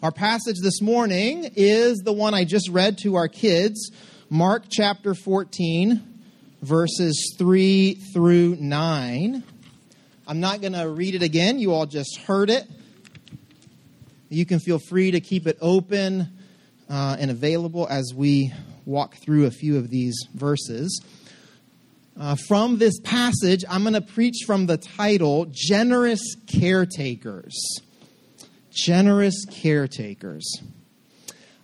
Our passage this morning is the one I just read to our kids, Mark chapter 14, verses 3 through 9. I'm not going to read it again. You all just heard it. You can feel free to keep it open uh, and available as we walk through a few of these verses. Uh, from this passage, I'm going to preach from the title Generous Caretakers. Generous Caretakers.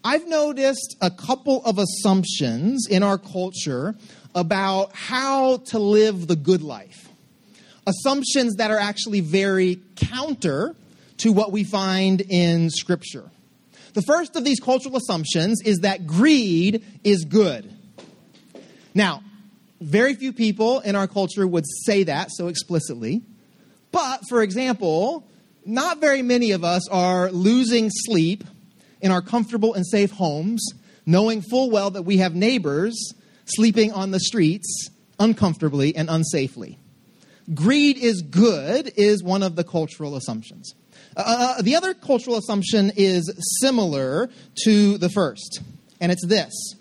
I've noticed a couple of assumptions in our culture about how to live the good life. Assumptions that are actually very counter to what we find in Scripture. The first of these cultural assumptions is that greed is good. Now, very few people in our culture would say that so explicitly. But, for example, not very many of us are losing sleep in our comfortable and safe homes, knowing full well that we have neighbors sleeping on the streets uncomfortably and unsafely. Greed is good is one of the cultural assumptions. Uh, uh the other cultural assumption is similar to the first, and it's this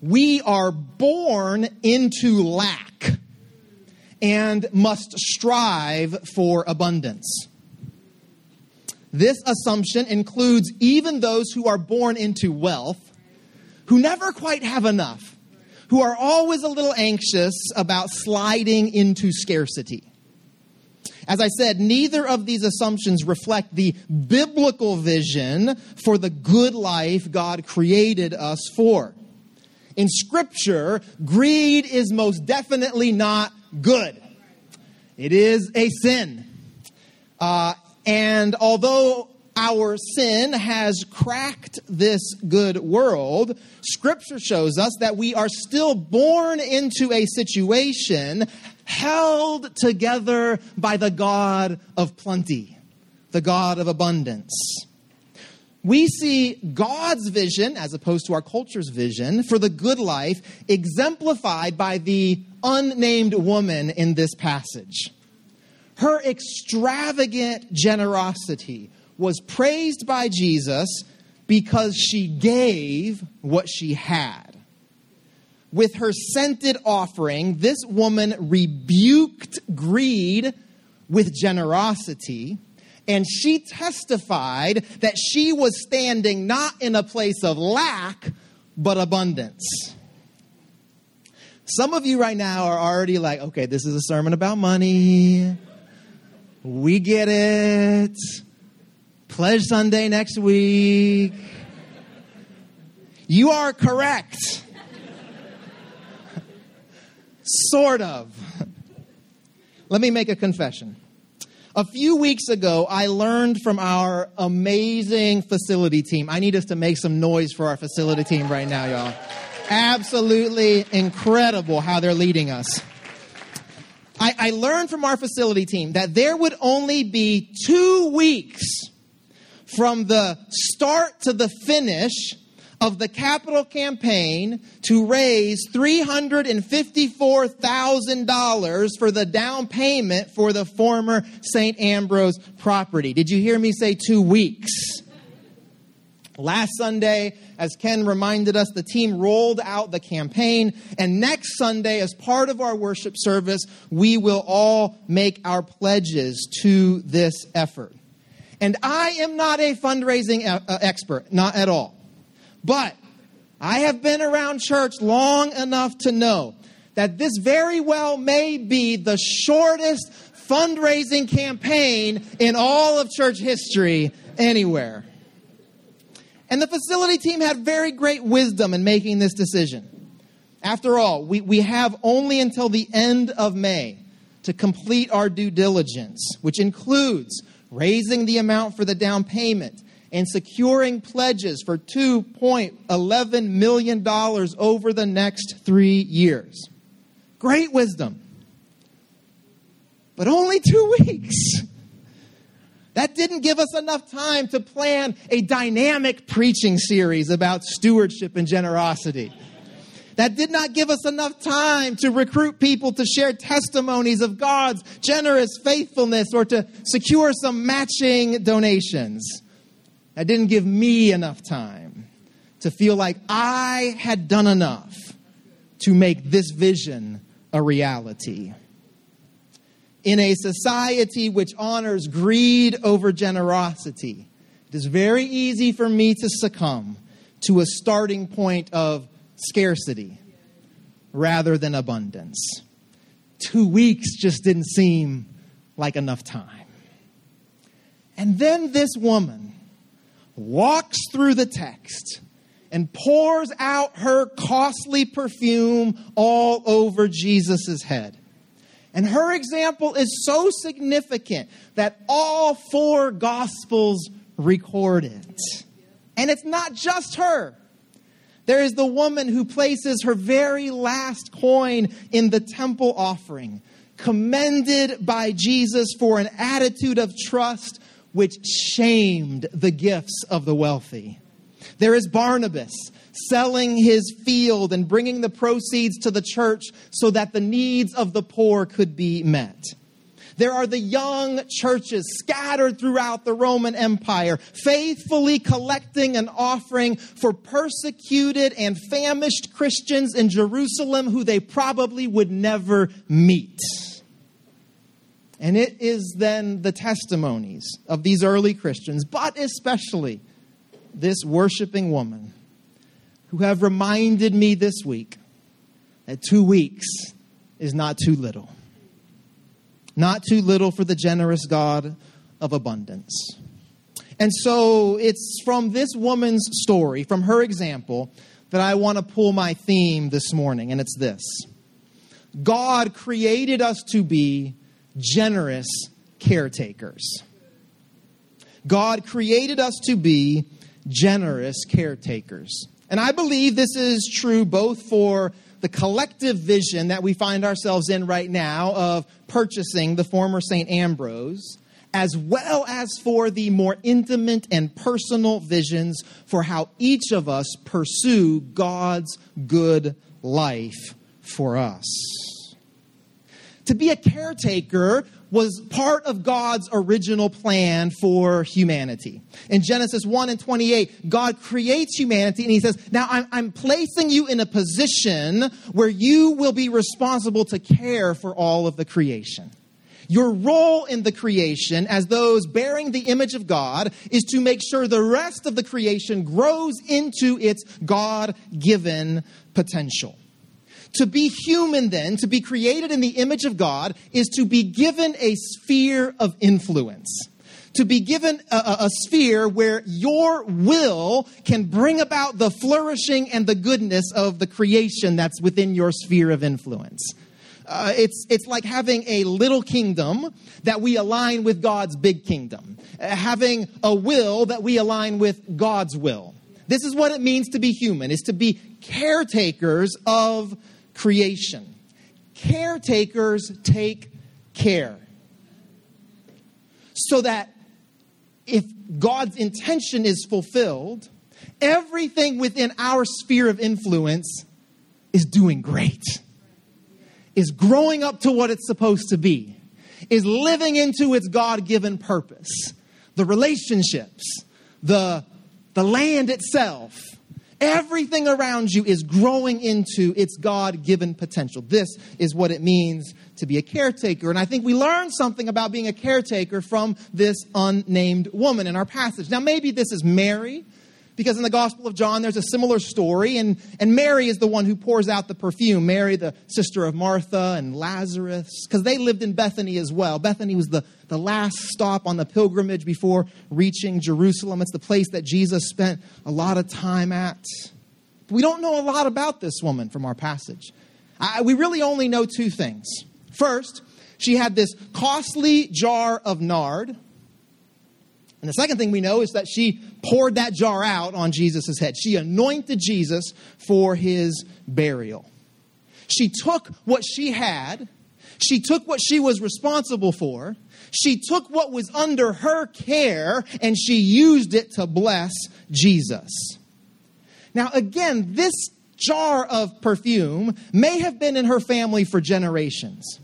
we are born into lack and must strive for abundance. This assumption includes even those who are born into wealth, who never quite have enough, who are always a little anxious about sliding into scarcity. As I said, neither of these assumptions reflect the biblical vision for the good life God created us for in Scripture, greed is most definitely not good. It is a sin. Uh, and although our sin has cracked this good world, Scripture shows us that we are still born into a situation held together by the God of plenty, the God of abundance we see God's vision, as opposed to our culture's vision, for the good life exemplified by the unnamed woman in this passage. Her extravagant generosity was praised by Jesus because she gave what she had. With her scented offering, this woman rebuked greed with generosity and she testified that she was standing not in a place of lack, but abundance. Some of you right now are already like, okay, this is a sermon about money. We get it. Pledge Sunday next week. You are correct. sort of. Let me make a confession. A few weeks ago, I learned from our amazing facility team. I need us to make some noise for our facility team right now, y'all. Absolutely incredible how they're leading us. I, I learned from our facility team that there would only be two weeks from the start to the finish of the capital campaign to raise $354,000 for the down payment for the former St. Ambrose property. Did you hear me say two weeks? Last Sunday, as Ken reminded us, the team rolled out the campaign. And next Sunday, as part of our worship service, we will all make our pledges to this effort. And I am not a fundraising uh, expert, not at all. But I have been around church long enough to know that this very well may be the shortest fundraising campaign in all of church history anywhere. And the facility team had very great wisdom in making this decision. After all, we, we have only until the end of May to complete our due diligence, which includes raising the amount for the down payment and securing pledges for $2.11 million over the next three years. Great wisdom. But only two weeks. That didn't give us enough time to plan a dynamic preaching series about stewardship and generosity. That did not give us enough time to recruit people to share testimonies of God's generous faithfulness or to secure some matching donations. That didn't give me enough time to feel like I had done enough to make this vision a reality. In a society which honors greed over generosity, it is very easy for me to succumb to a starting point of scarcity rather than abundance. Two weeks just didn't seem like enough time. And then this woman walks through the text and pours out her costly perfume all over Jesus' head. And her example is so significant that all four Gospels record it. And it's not just her. There is the woman who places her very last coin in the temple offering, commended by Jesus for an attitude of trust which shamed the gifts of the wealthy. There is Barnabas selling his field and bringing the proceeds to the church so that the needs of the poor could be met. There are the young churches scattered throughout the Roman Empire, faithfully collecting an offering for persecuted and famished Christians in Jerusalem who they probably would never meet. And it is then the testimonies of these early Christians, but especially this worshiping woman, who have reminded me this week that two weeks is not too little not too little for the generous God of abundance. And so it's from this woman's story, from her example, that I want to pull my theme this morning, and it's this God created us to be generous caretakers. God created us to be generous caretakers. And I believe this is true both for the collective vision that we find ourselves in right now of purchasing the former St. Ambrose, as well as for the more intimate and personal visions for how each of us pursue God's good life for us. To be a caretaker was part of God's original plan for humanity. In Genesis 1 and 28, God creates humanity and he says, Now I'm, I'm, placing you in a position where you will be responsible to care for all of the creation. Your role in the creation, as those bearing the image of God, is to make sure the rest of the creation grows into its God given potential. To be human, then, to be created in the image of God, is to be given a sphere of influence. To be given a, a, sphere where your will can bring about the flourishing and the goodness of the creation that's within your sphere of influence. Uh, it's, it's like having a little kingdom that we align with God's big kingdom, uh, having a will that we align with God's will. This is what it means to be human, is to be caretakers of creation. Caretakers take care. So that if God's intention is fulfilled, everything within our sphere of influence is doing great, is growing up to what it's supposed to be, is living into its God given purpose. The relationships, the, the land itself, Everything around you is growing into its God given potential. This is what it means to be a caretaker. And I think we learn something about being a caretaker from this unnamed woman in our passage. Now, maybe this is Mary because in the Gospel of John, there's a similar story, and, and Mary is the one who pours out the perfume. Mary, the sister of Martha and Lazarus, because they lived in Bethany as well. Bethany was the, the last stop on the pilgrimage before reaching Jerusalem. It's the place that Jesus spent a lot of time at. We don't know a lot about this woman from our passage. I, we really only know two things. First, she had this costly jar of nard and the second thing we know is that she poured that jar out on Jesus' head. She anointed Jesus for his burial. She took what she had, she took what she was responsible for, she took what was under her care, and she used it to bless Jesus. Now, again, this jar of perfume may have been in her family for generations.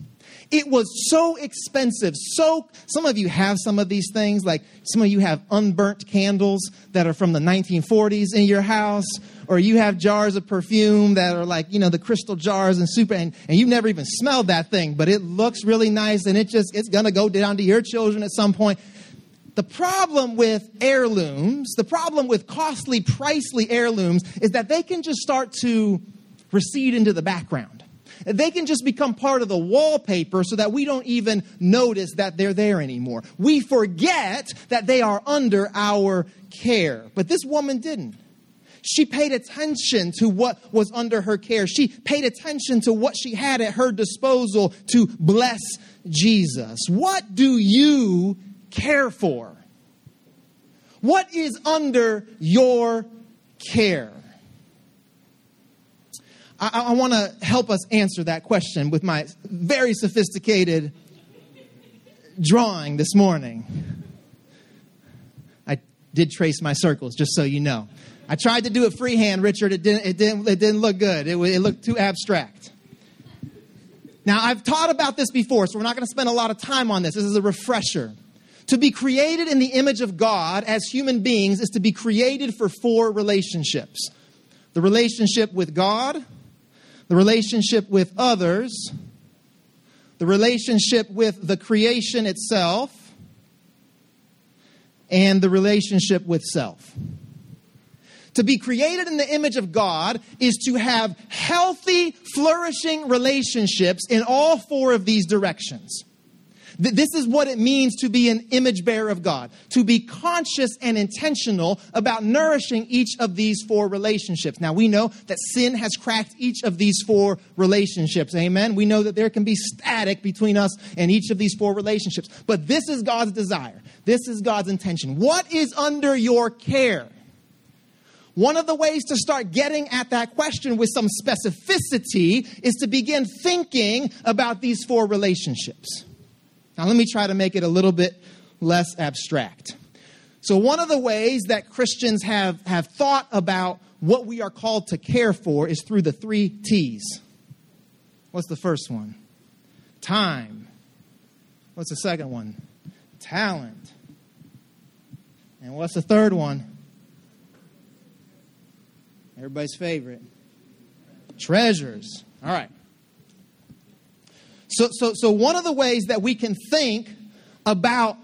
It was so expensive. So, some of you have some of these things, like some of you have unburnt candles that are from the 1940s in your house, or you have jars of perfume that are like, you know, the crystal jars and super, and, and you've never even smelled that thing, but it looks really nice and it just, it's gonna go down to your children at some point. The problem with heirlooms, the problem with costly, pricely heirlooms, is that they can just start to recede into the background. They can just become part of the wallpaper so that we don't even notice that they're there anymore. We forget that they are under our care. But this woman didn't. She paid attention to what was under her care. She paid attention to what she had at her disposal to bless Jesus. What do you care for? What is under your care? I, I want to help us answer that question with my very sophisticated drawing this morning. I did trace my circles, just so you know. I tried to do it freehand, Richard. It didn't, it didn't, it didn't look good. It, it looked too abstract. Now, I've taught about this before, so we're not going to spend a lot of time on this. This is a refresher. To be created in the image of God as human beings is to be created for four relationships the relationship with God, the relationship with others, the relationship with the creation itself, and the relationship with self. To be created in the image of God is to have healthy, flourishing relationships in all four of these directions. This is what it means to be an image bearer of God, to be conscious and intentional about nourishing each of these four relationships. Now, we know that sin has cracked each of these four relationships. Amen. We know that there can be static between us and each of these four relationships. But this is God's desire, this is God's intention. What is under your care? One of the ways to start getting at that question with some specificity is to begin thinking about these four relationships. Now, let me try to make it a little bit less abstract. So, one of the ways that Christians have, have thought about what we are called to care for is through the three T's. What's the first one? Time. What's the second one? Talent. And what's the third one? Everybody's favorite. Treasures. All right. So, so, so one of the ways that we can think about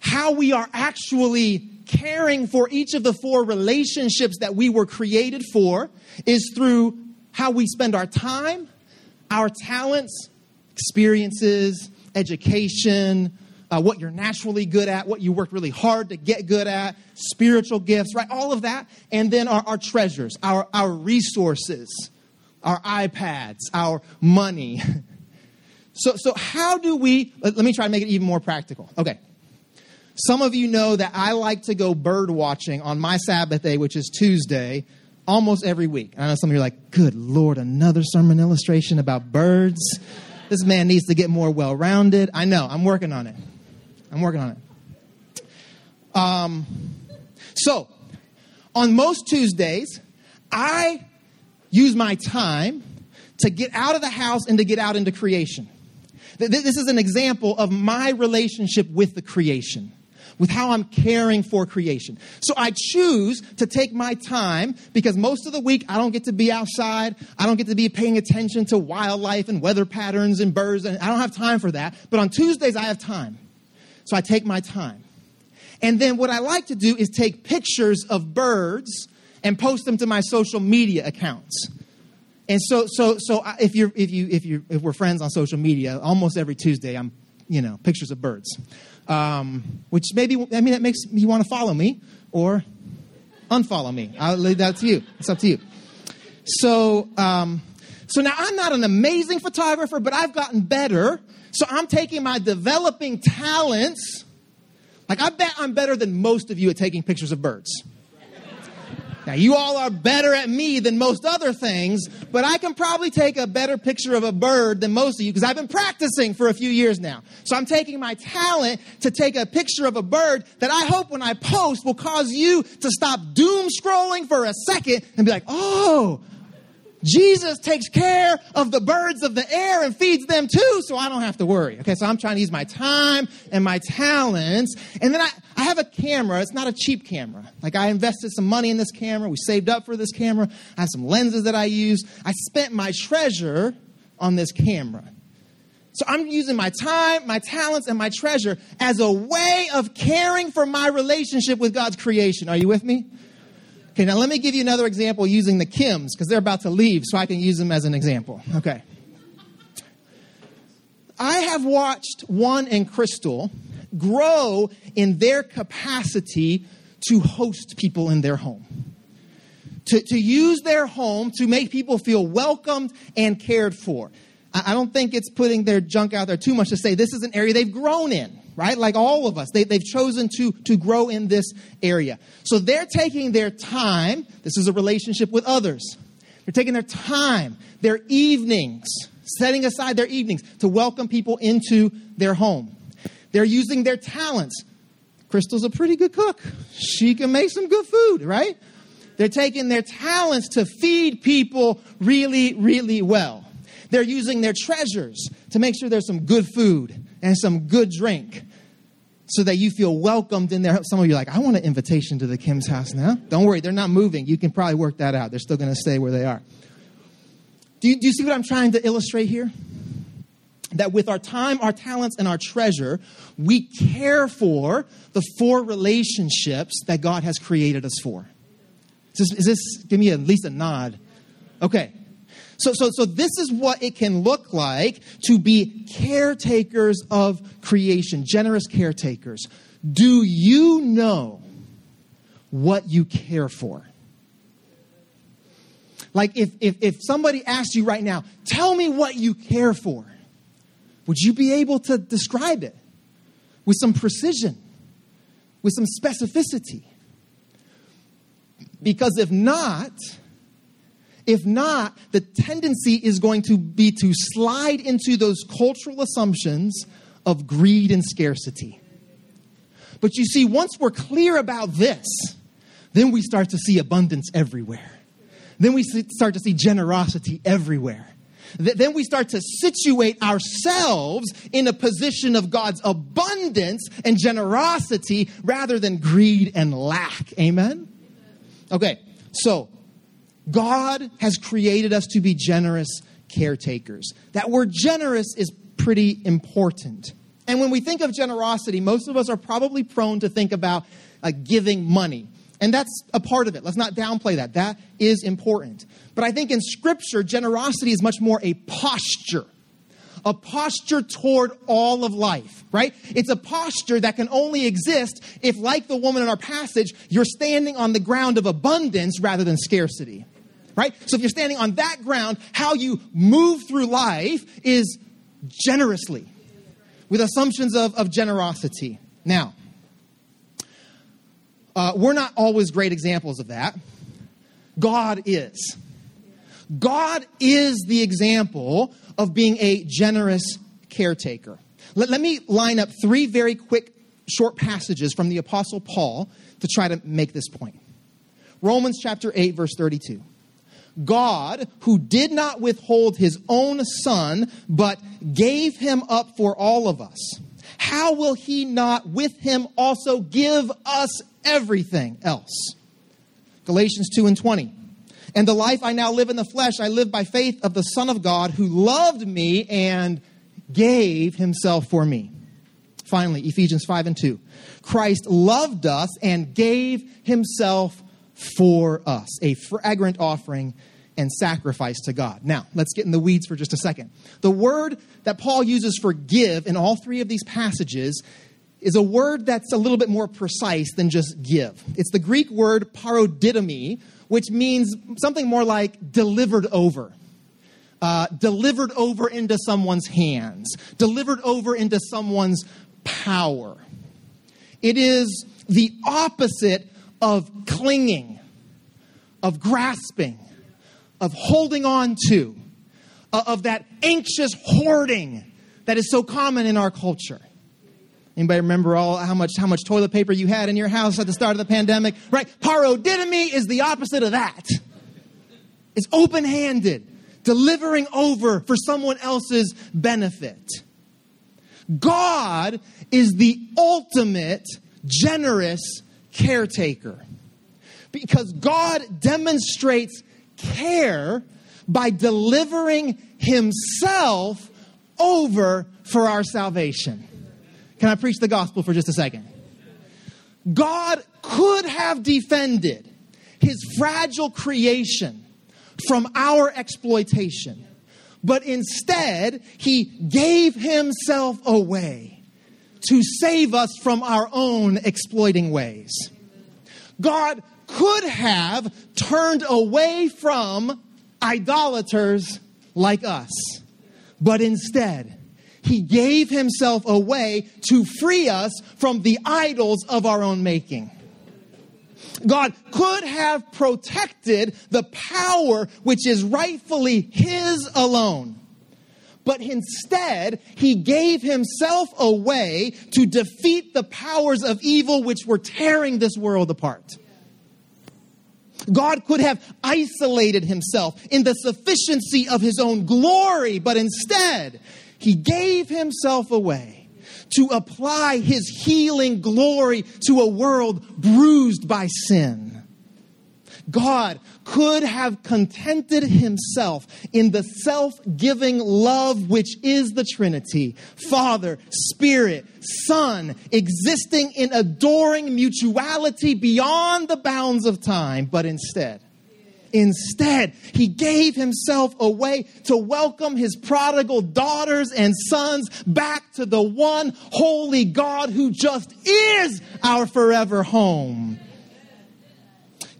how we are actually caring for each of the four relationships that we were created for is through how we spend our time, our talents, experiences, education, uh, what you're naturally good at, what you worked really hard to get good at, spiritual gifts, right? All of that. And then our, our treasures, our, our resources, our iPads, our money. So, so how do we, let, let me try to make it even more practical. Okay. Some of you know that I like to go bird watching on my Sabbath day, which is Tuesday, almost every week. I know some of you are like, good Lord, another sermon illustration about birds. This man needs to get more well rounded. I know, I'm working on it. I'm working on it. Um, so, on most Tuesdays, I use my time to get out of the house and to get out into creation. This is an example of my relationship with the creation, with how I'm caring for creation. So I choose to take my time because most of the week I don't get to be outside. I don't get to be paying attention to wildlife and weather patterns and birds. And I don't have time for that. But on Tuesdays, I have time. So I take my time. And then what I like to do is take pictures of birds and post them to my social media accounts. And so, so, so if you're, if you, if you, if we're friends on social media, almost every Tuesday, I'm, you know, pictures of birds, um, which maybe, I mean, that makes you want to follow me or unfollow me. I'll leave that to you. It's up to you. So, um, so now I'm not an amazing photographer, but I've gotten better. So I'm taking my developing talents. Like I bet I'm better than most of you at taking pictures of birds. Now, you all are better at me than most other things, but I can probably take a better picture of a bird than most of you because I've been practicing for a few years now. So I'm taking my talent to take a picture of a bird that I hope when I post will cause you to stop doom scrolling for a second and be like, oh, Jesus takes care of the birds of the air and feeds them too, so I don't have to worry. Okay, so I'm trying to use my time and my talents. And then I, I have a camera. It's not a cheap camera. Like I invested some money in this camera. We saved up for this camera. I have some lenses that I use. I spent my treasure on this camera. So I'm using my time, my talents, and my treasure as a way of caring for my relationship with God's creation. Are you with me? Okay, now let me give you another example using the Kims because they're about to leave, so I can use them as an example. Okay. I have watched Juan and Crystal grow in their capacity to host people in their home. To, to use their home to make people feel welcomed and cared for. I, I don't think it's putting their junk out there too much to say this is an area they've grown in right? Like all of us, they, they've chosen to, to grow in this area. So they're taking their time. This is a relationship with others. They're taking their time, their evenings, setting aside their evenings to welcome people into their home. They're using their talents. Crystal's a pretty good cook. She can make some good food, right? They're taking their talents to feed people really, really well. They're using their treasures to make sure there's some good food and some good drink so that you feel welcomed in there. Some of you are like, I want an invitation to the Kim's house now. Don't worry, they're not moving. You can probably work that out. They're still going to stay where they are. Do you, do you see what I'm trying to illustrate here? That with our time, our talents, and our treasure, we care for the four relationships that God has created us for. Is this, is this give me at least a nod? Okay. So, so, so this is what it can look like to be caretakers of creation, generous caretakers. Do you know what you care for? Like if, if, if somebody asked you right now, tell me what you care for, would you be able to describe it with some precision, with some specificity? Because if not, if not, the tendency is going to be to slide into those cultural assumptions of greed and scarcity. But you see, once we're clear about this, then we start to see abundance everywhere. Then we start to see generosity everywhere. Then we start to situate ourselves in a position of God's abundance and generosity rather than greed and lack. Amen? Okay, so God has created us to be generous caretakers. That word generous is pretty important. And when we think of generosity, most of us are probably prone to think about uh, giving money. And that's a part of it. Let's not downplay that. That is important. But I think in Scripture, generosity is much more a posture. A posture toward all of life, right? It's a posture that can only exist if, like the woman in our passage, you're standing on the ground of abundance rather than scarcity right? So if you're standing on that ground, how you move through life is generously, with assumptions of, of generosity. Now, uh, we're not always great examples of that. God is. God is the example of being a generous caretaker. Let, let me line up three very quick, short passages from the Apostle Paul to try to make this point. Romans chapter 8, verse 32. God, who did not withhold his own son, but gave him up for all of us, how will he not with him also give us everything else? Galatians 2 and 20. And the life I now live in the flesh, I live by faith of the Son of God who loved me and gave himself for me. Finally, Ephesians 5 and 2. Christ loved us and gave himself for us, a fragrant offering and sacrifice to God. Now, let's get in the weeds for just a second. The word that Paul uses for give in all three of these passages is a word that's a little bit more precise than just give. It's the Greek word paradidomi, which means something more like delivered over. Uh, delivered over into someone's hands, delivered over into someone's power. It is the opposite of clinging, of grasping, of holding on to, uh, of that anxious hoarding that is so common in our culture. Anybody remember all how much how much toilet paper you had in your house at the start of the pandemic? Right? Paradidomi is the opposite of that. It's open handed, delivering over for someone else's benefit. God is the ultimate generous caretaker because God demonstrates care by delivering himself over for our salvation. Can I preach the gospel for just a second? God could have defended his fragile creation from our exploitation, but instead, he gave himself away to save us from our own exploiting ways. God could have turned away from idolaters like us, but instead, he gave himself away to free us from the idols of our own making. God could have protected the power which is rightfully his alone. But instead, he gave himself away to defeat the powers of evil which were tearing this world apart. God could have isolated himself in the sufficiency of his own glory, but instead, he gave himself away to apply his healing glory to a world bruised by sin. God could have contented himself in the self giving love which is the Trinity Father, Spirit, Son, existing in adoring mutuality beyond the bounds of time, but instead, Instead, he gave himself away to welcome his prodigal daughters and sons back to the one holy God who just is our forever home.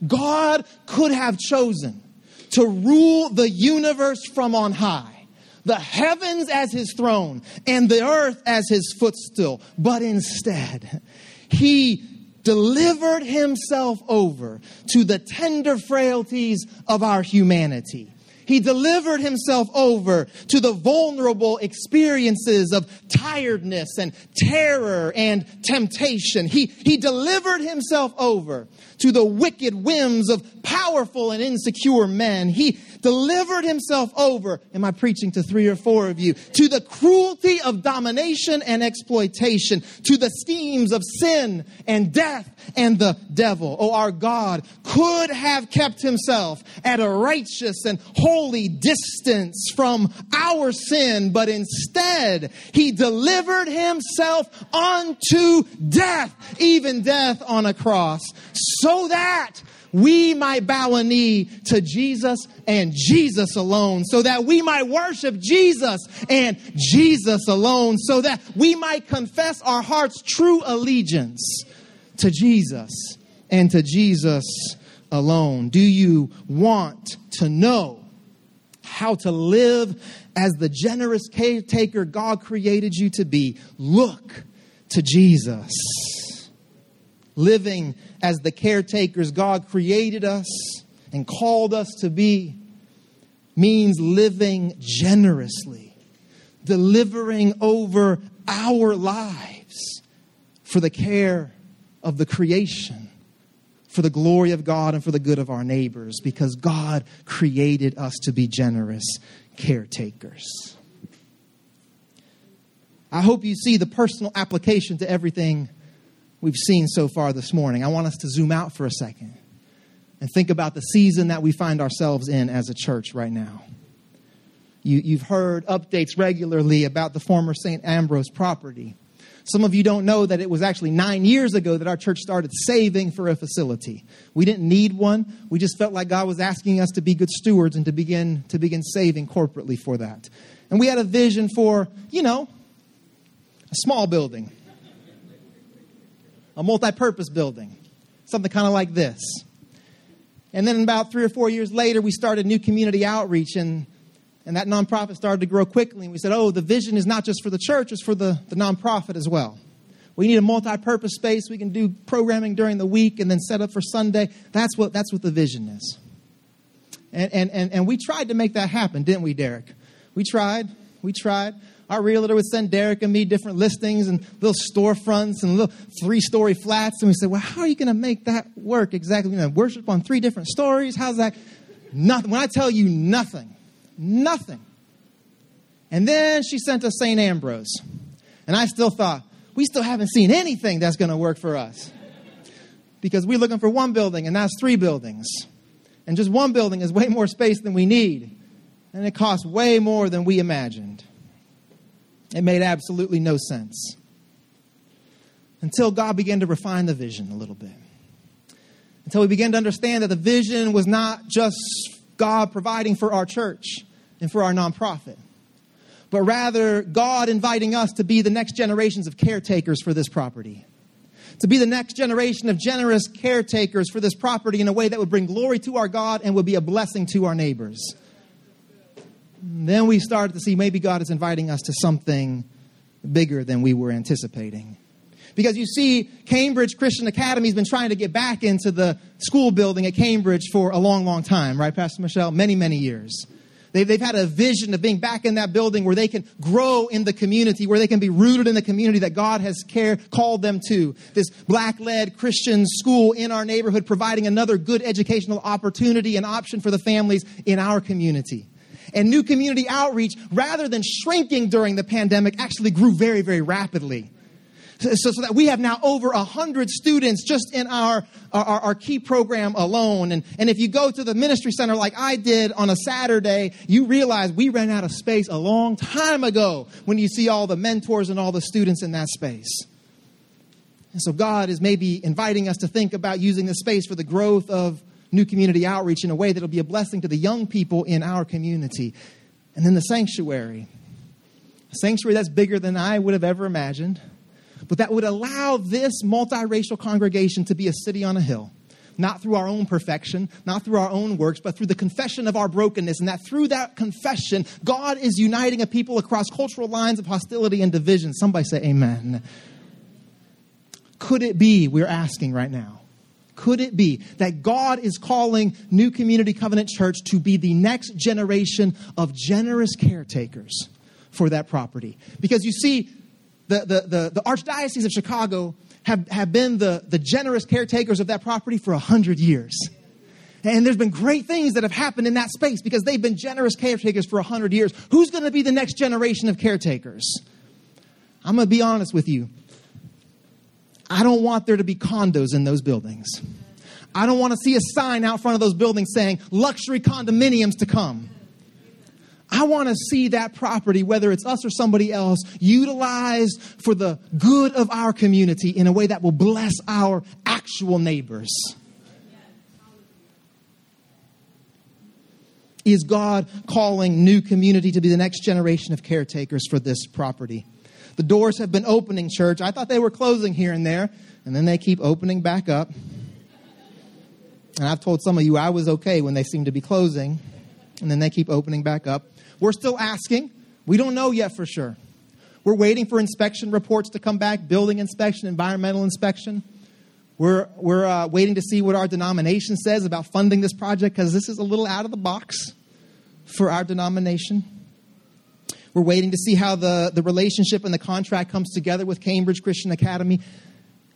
God could have chosen to rule the universe from on high, the heavens as his throne, and the earth as his footstool. But instead, he delivered himself over to the tender frailties of our humanity. He delivered himself over to the vulnerable experiences of tiredness and terror and temptation. He, he delivered himself over to the wicked whims of powerful and insecure men. He delivered himself over, am I preaching to three or four of you, to the cruelty of domination and exploitation, to the schemes of sin and death and the devil. Oh, our God could have kept himself at a righteous and holy distance from our sin, but instead he delivered himself unto death, even death on a cross, so that we might bow a knee to Jesus and Jesus alone, so that we might worship Jesus and Jesus alone, so that we might confess our heart's true allegiance to Jesus and to Jesus alone. Do you want to know how to live as the generous caretaker God created you to be? Look to Jesus. Living as the caretakers God created us and called us to be means living generously, delivering over our lives for the care of the creation, for the glory of God and for the good of our neighbors, because God created us to be generous caretakers. I hope you see the personal application to everything we've seen so far this morning. I want us to zoom out for a second and think about the season that we find ourselves in as a church right now. You, have heard updates regularly about the former St. Ambrose property. Some of you don't know that it was actually nine years ago that our church started saving for a facility. We didn't need one. We just felt like God was asking us to be good stewards and to begin to begin saving corporately for that. And we had a vision for, you know, a small building, a multi-purpose building, something kind of like this. And then about three or four years later, we started new community outreach, and, and that nonprofit started to grow quickly. And we said, oh, the vision is not just for the church, it's for the, the nonprofit as well. We need a multi-purpose space. We can do programming during the week and then set up for Sunday. That's what, that's what the vision is. And, and, and, and we tried to make that happen, didn't we, Derek? We tried. We tried our realtor would send Derek and me different listings and little storefronts and little three story flats. And we said, well, how are you going to make that work exactly? You know, worship on three different stories? How's that? Nothing. When I tell you nothing, nothing. And then she sent us St. Ambrose. And I still thought, we still haven't seen anything that's going to work for us. Because we're looking for one building, and that's three buildings. And just one building is way more space than we need. And it costs way more than we imagined. It made absolutely no sense. Until God began to refine the vision a little bit. Until we began to understand that the vision was not just God providing for our church and for our nonprofit, but rather God inviting us to be the next generations of caretakers for this property. To be the next generation of generous caretakers for this property in a way that would bring glory to our God and would be a blessing to our neighbors. Then we started to see maybe God is inviting us to something bigger than we were anticipating. Because you see, Cambridge Christian Academy has been trying to get back into the school building at Cambridge for a long, long time, right, Pastor Michelle? Many, many years. They've, they've had a vision of being back in that building where they can grow in the community, where they can be rooted in the community that God has care, called them to. This black led Christian school in our neighborhood providing another good educational opportunity and option for the families in our community. And new community outreach, rather than shrinking during the pandemic, actually grew very, very rapidly so, so that we have now over a hundred students just in our, our, our key program alone. And, and if you go to the ministry center like I did on a Saturday, you realize we ran out of space a long time ago when you see all the mentors and all the students in that space. And so God is maybe inviting us to think about using the space for the growth of new community outreach in a way that'll be a blessing to the young people in our community. And then the sanctuary. A sanctuary that's bigger than I would have ever imagined but that would allow this multiracial congregation to be a city on a hill. Not through our own perfection, not through our own works, but through the confession of our brokenness. And that through that confession, God is uniting a people across cultural lines of hostility and division. Somebody say amen. Could it be, we're asking right now, could it be that God is calling New Community Covenant Church to be the next generation of generous caretakers for that property? Because you see, the, the, the, the Archdiocese of Chicago have, have been the, the generous caretakers of that property for a hundred years. And there's been great things that have happened in that space because they've been generous caretakers for a hundred years. Who's going to be the next generation of caretakers? I'm going to be honest with you. I don't want there to be condos in those buildings. I don't want to see a sign out front of those buildings saying luxury condominiums to come. I want to see that property, whether it's us or somebody else, utilized for the good of our community in a way that will bless our actual neighbors. Is God calling new community to be the next generation of caretakers for this property? The doors have been opening, church. I thought they were closing here and there, and then they keep opening back up. And I've told some of you I was okay when they seemed to be closing, and then they keep opening back up. We're still asking. We don't know yet for sure. We're waiting for inspection reports to come back building inspection, environmental inspection. We're, we're uh, waiting to see what our denomination says about funding this project because this is a little out of the box for our denomination. We're waiting to see how the, the relationship and the contract comes together with Cambridge Christian Academy.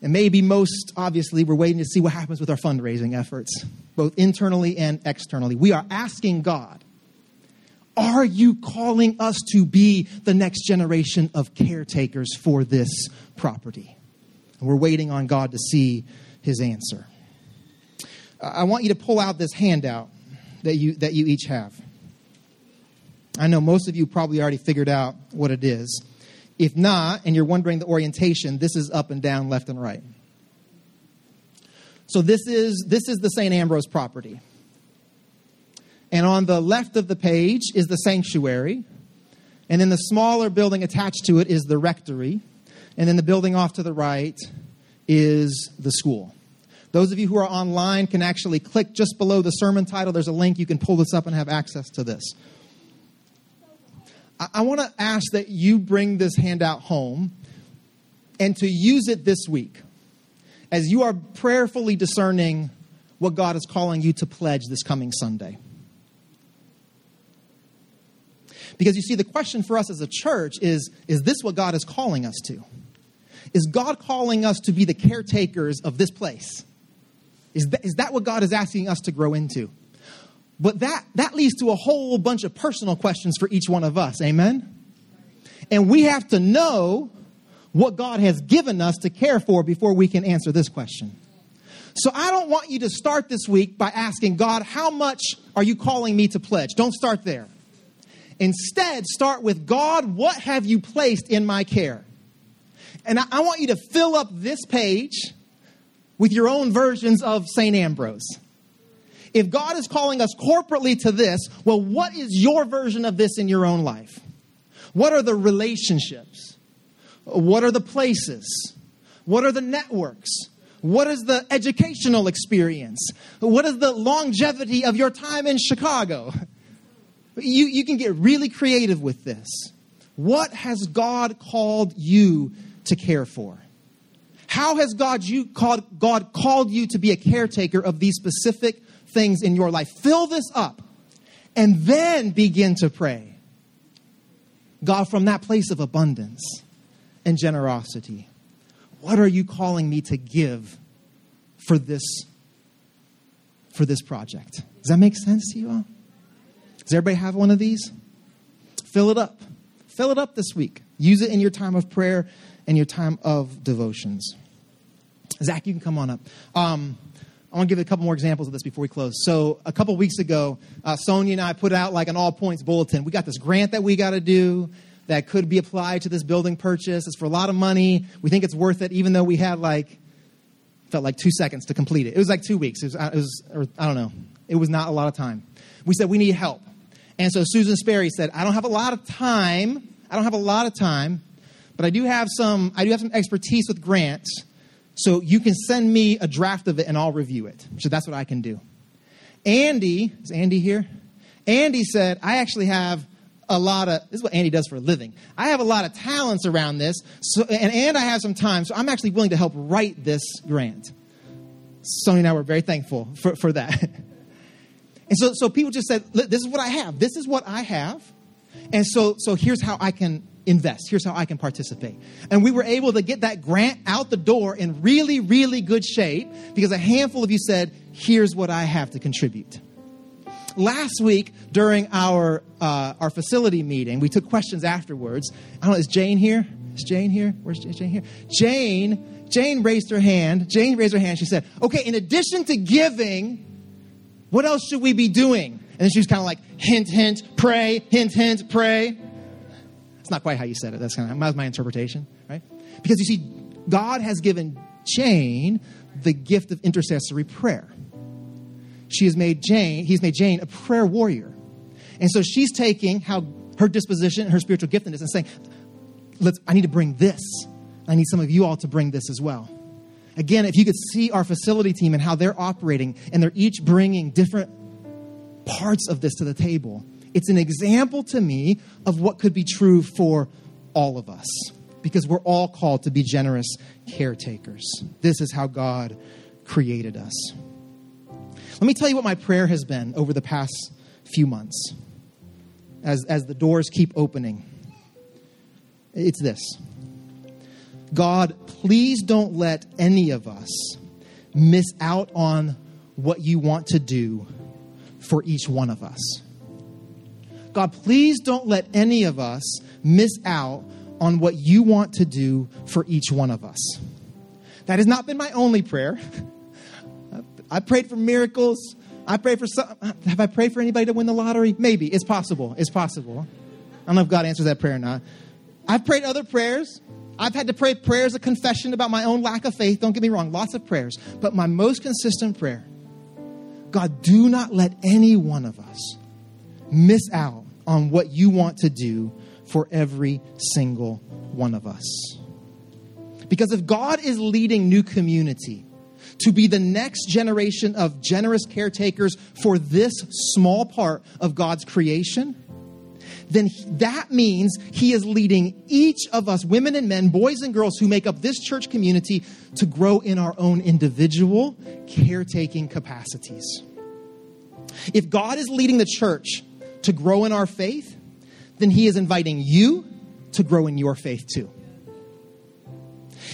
And maybe most obviously, we're waiting to see what happens with our fundraising efforts, both internally and externally. We are asking God are you calling us to be the next generation of caretakers for this property? And we're waiting on God to see his answer. I want you to pull out this handout that you, that you each have. I know most of you probably already figured out what it is. If not, and you're wondering the orientation, this is up and down, left and right. So this is this is the St. Ambrose property. And on the left of the page is the sanctuary. And then the smaller building attached to it is the rectory. And then the building off to the right is the school. Those of you who are online can actually click just below the sermon title. There's a link. You can pull this up and have access to this. I, want to ask that you bring this handout home and to use it this week as you are prayerfully discerning what God is calling you to pledge this coming Sunday. Because you see, the question for us as a church is is this what God is calling us to? Is God calling us to be the caretakers of this place? Is that, is that what God is asking us to grow into? But that, that leads to a whole bunch of personal questions for each one of us. Amen? And we have to know what God has given us to care for before we can answer this question. So I don't want you to start this week by asking God, how much are you calling me to pledge? Don't start there. Instead, start with God, what have you placed in my care? And I, I want you to fill up this page with your own versions of St. Ambrose. If God is calling us corporately to this, well, what is your version of this in your own life? What are the relationships? What are the places? What are the networks? What is the educational experience? What is the longevity of your time in Chicago? You, you can get really creative with this. What has God called you to care for? How has God, you called, God called you to be a caretaker of these specific things in your life? Fill this up and then begin to pray. God, from that place of abundance and generosity, what are you calling me to give for this, for this project? Does that make sense to you all? Does everybody have one of these? Fill it up. Fill it up this week. Use it in your time of prayer and your time of devotions. Zach, you can come on up. Um, I want to give a couple more examples of this before we close. So, a couple weeks ago, uh, Sonia and I put out like an all points bulletin. We got this grant that we got to do that could be applied to this building purchase. It's for a lot of money. We think it's worth it, even though we had like, felt like two seconds to complete it. It was like two weeks. It was, uh, it was or, I don't know. It was not a lot of time. We said, we need help. And so Susan Sperry said, I don't have a lot of time. I don't have a lot of time, but I do have some, I do have some expertise with grants. So you can send me a draft of it and I'll review it. So that's what I can do. Andy, is Andy here? Andy said, I actually have a lot of this is what Andy does for a living. I have a lot of talents around this, so and, and I have some time, so I'm actually willing to help write this grant. Sonia and I were very thankful for, for that. And so, so people just said, this is what I have. This is what I have. And so, so here's how I can invest. Here's how I can participate. And we were able to get that grant out the door in really, really good shape because a handful of you said, here's what I have to contribute. Last week during our, uh, our facility meeting, we took questions afterwards. I don't know, is Jane here? Is Jane here? Where's Jane here? Jane, Jane raised her hand. Jane raised her hand. She said, okay, in addition to giving, what else should we be doing? And then she was kind of like, hint, hint, pray, hint, hint, pray. It's not quite how you said it. That's kind of that's my interpretation, right? Because you see, God has given Jane the gift of intercessory prayer. She has made Jane, he's made Jane a prayer warrior. And so she's taking how her disposition, her spiritual giftedness, and saying, Let's, I need to bring this. I need some of you all to bring this as well. Again, if you could see our facility team and how they're operating, and they're each bringing different parts of this to the table, it's an example to me of what could be true for all of us because we're all called to be generous caretakers. This is how God created us. Let me tell you what my prayer has been over the past few months as, as the doors keep opening. It's this God, please don't let any of us miss out on what you want to do for each one of us. God, please don't let any of us miss out on what you want to do for each one of us. That has not been my only prayer. I prayed for miracles. I prayed for some. Have I prayed for anybody to win the lottery? Maybe. It's possible. It's possible. I don't know if God answers that prayer or not. I've prayed other prayers. I've had to pray prayers of confession about my own lack of faith. Don't get me wrong, lots of prayers. But my most consistent prayer God, do not let any one of us miss out on what you want to do for every single one of us. Because if God is leading new community to be the next generation of generous caretakers for this small part of God's creation, then that means He is leading each of us, women and men, boys and girls who make up this church community, to grow in our own individual caretaking capacities. If God is leading the church to grow in our faith, then He is inviting you to grow in your faith too.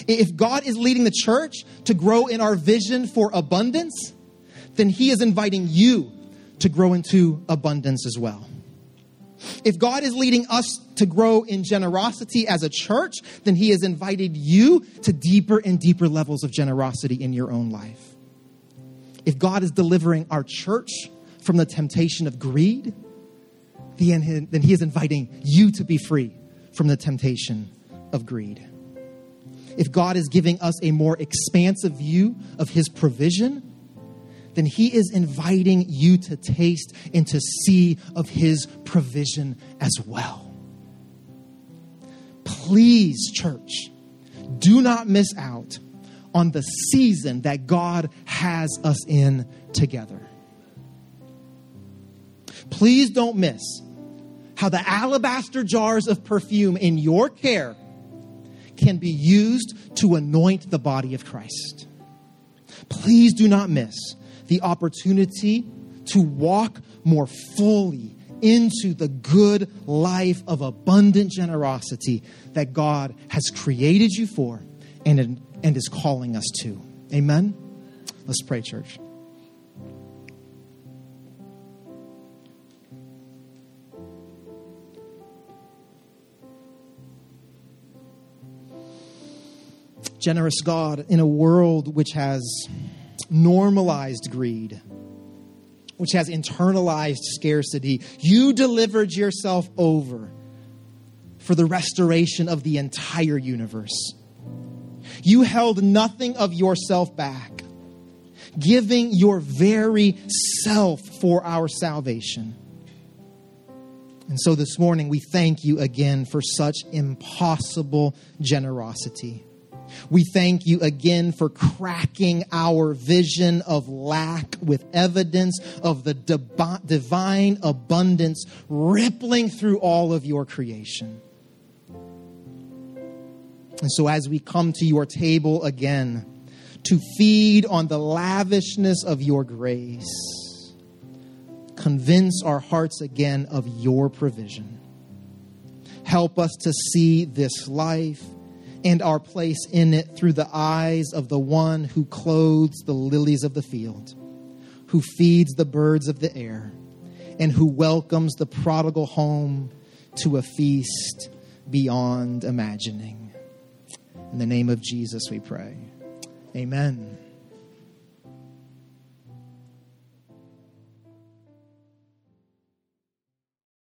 If God is leading the church to grow in our vision for abundance, then He is inviting you to grow into abundance as well. If God is leading us to grow in generosity as a church, then He has invited you to deeper and deeper levels of generosity in your own life. If God is delivering our church from the temptation of greed, then He is inviting you to be free from the temptation of greed. If God is giving us a more expansive view of His provision, then He is inviting you to taste and to see of His provision as well. Please, church, do not miss out on the season that God has us in together. Please don't miss how the alabaster jars of perfume in your care can be used to anoint the body of Christ. Please do not miss the opportunity to walk more fully into the good life of abundant generosity that God has created you for and, and is calling us to. Amen? Let's pray, church. Generous God, in a world which has normalized greed, which has internalized scarcity. You delivered yourself over for the restoration of the entire universe. You held nothing of yourself back, giving your very self for our salvation. And so this morning, we thank you again for such impossible generosity. We thank you again for cracking our vision of lack with evidence of the divine abundance rippling through all of your creation. And so, as we come to your table again to feed on the lavishness of your grace, convince our hearts again of your provision. Help us to see this life and our place in it through the eyes of the one who clothes the lilies of the field, who feeds the birds of the air, and who welcomes the prodigal home to a feast beyond imagining. In the name of Jesus, we pray. Amen.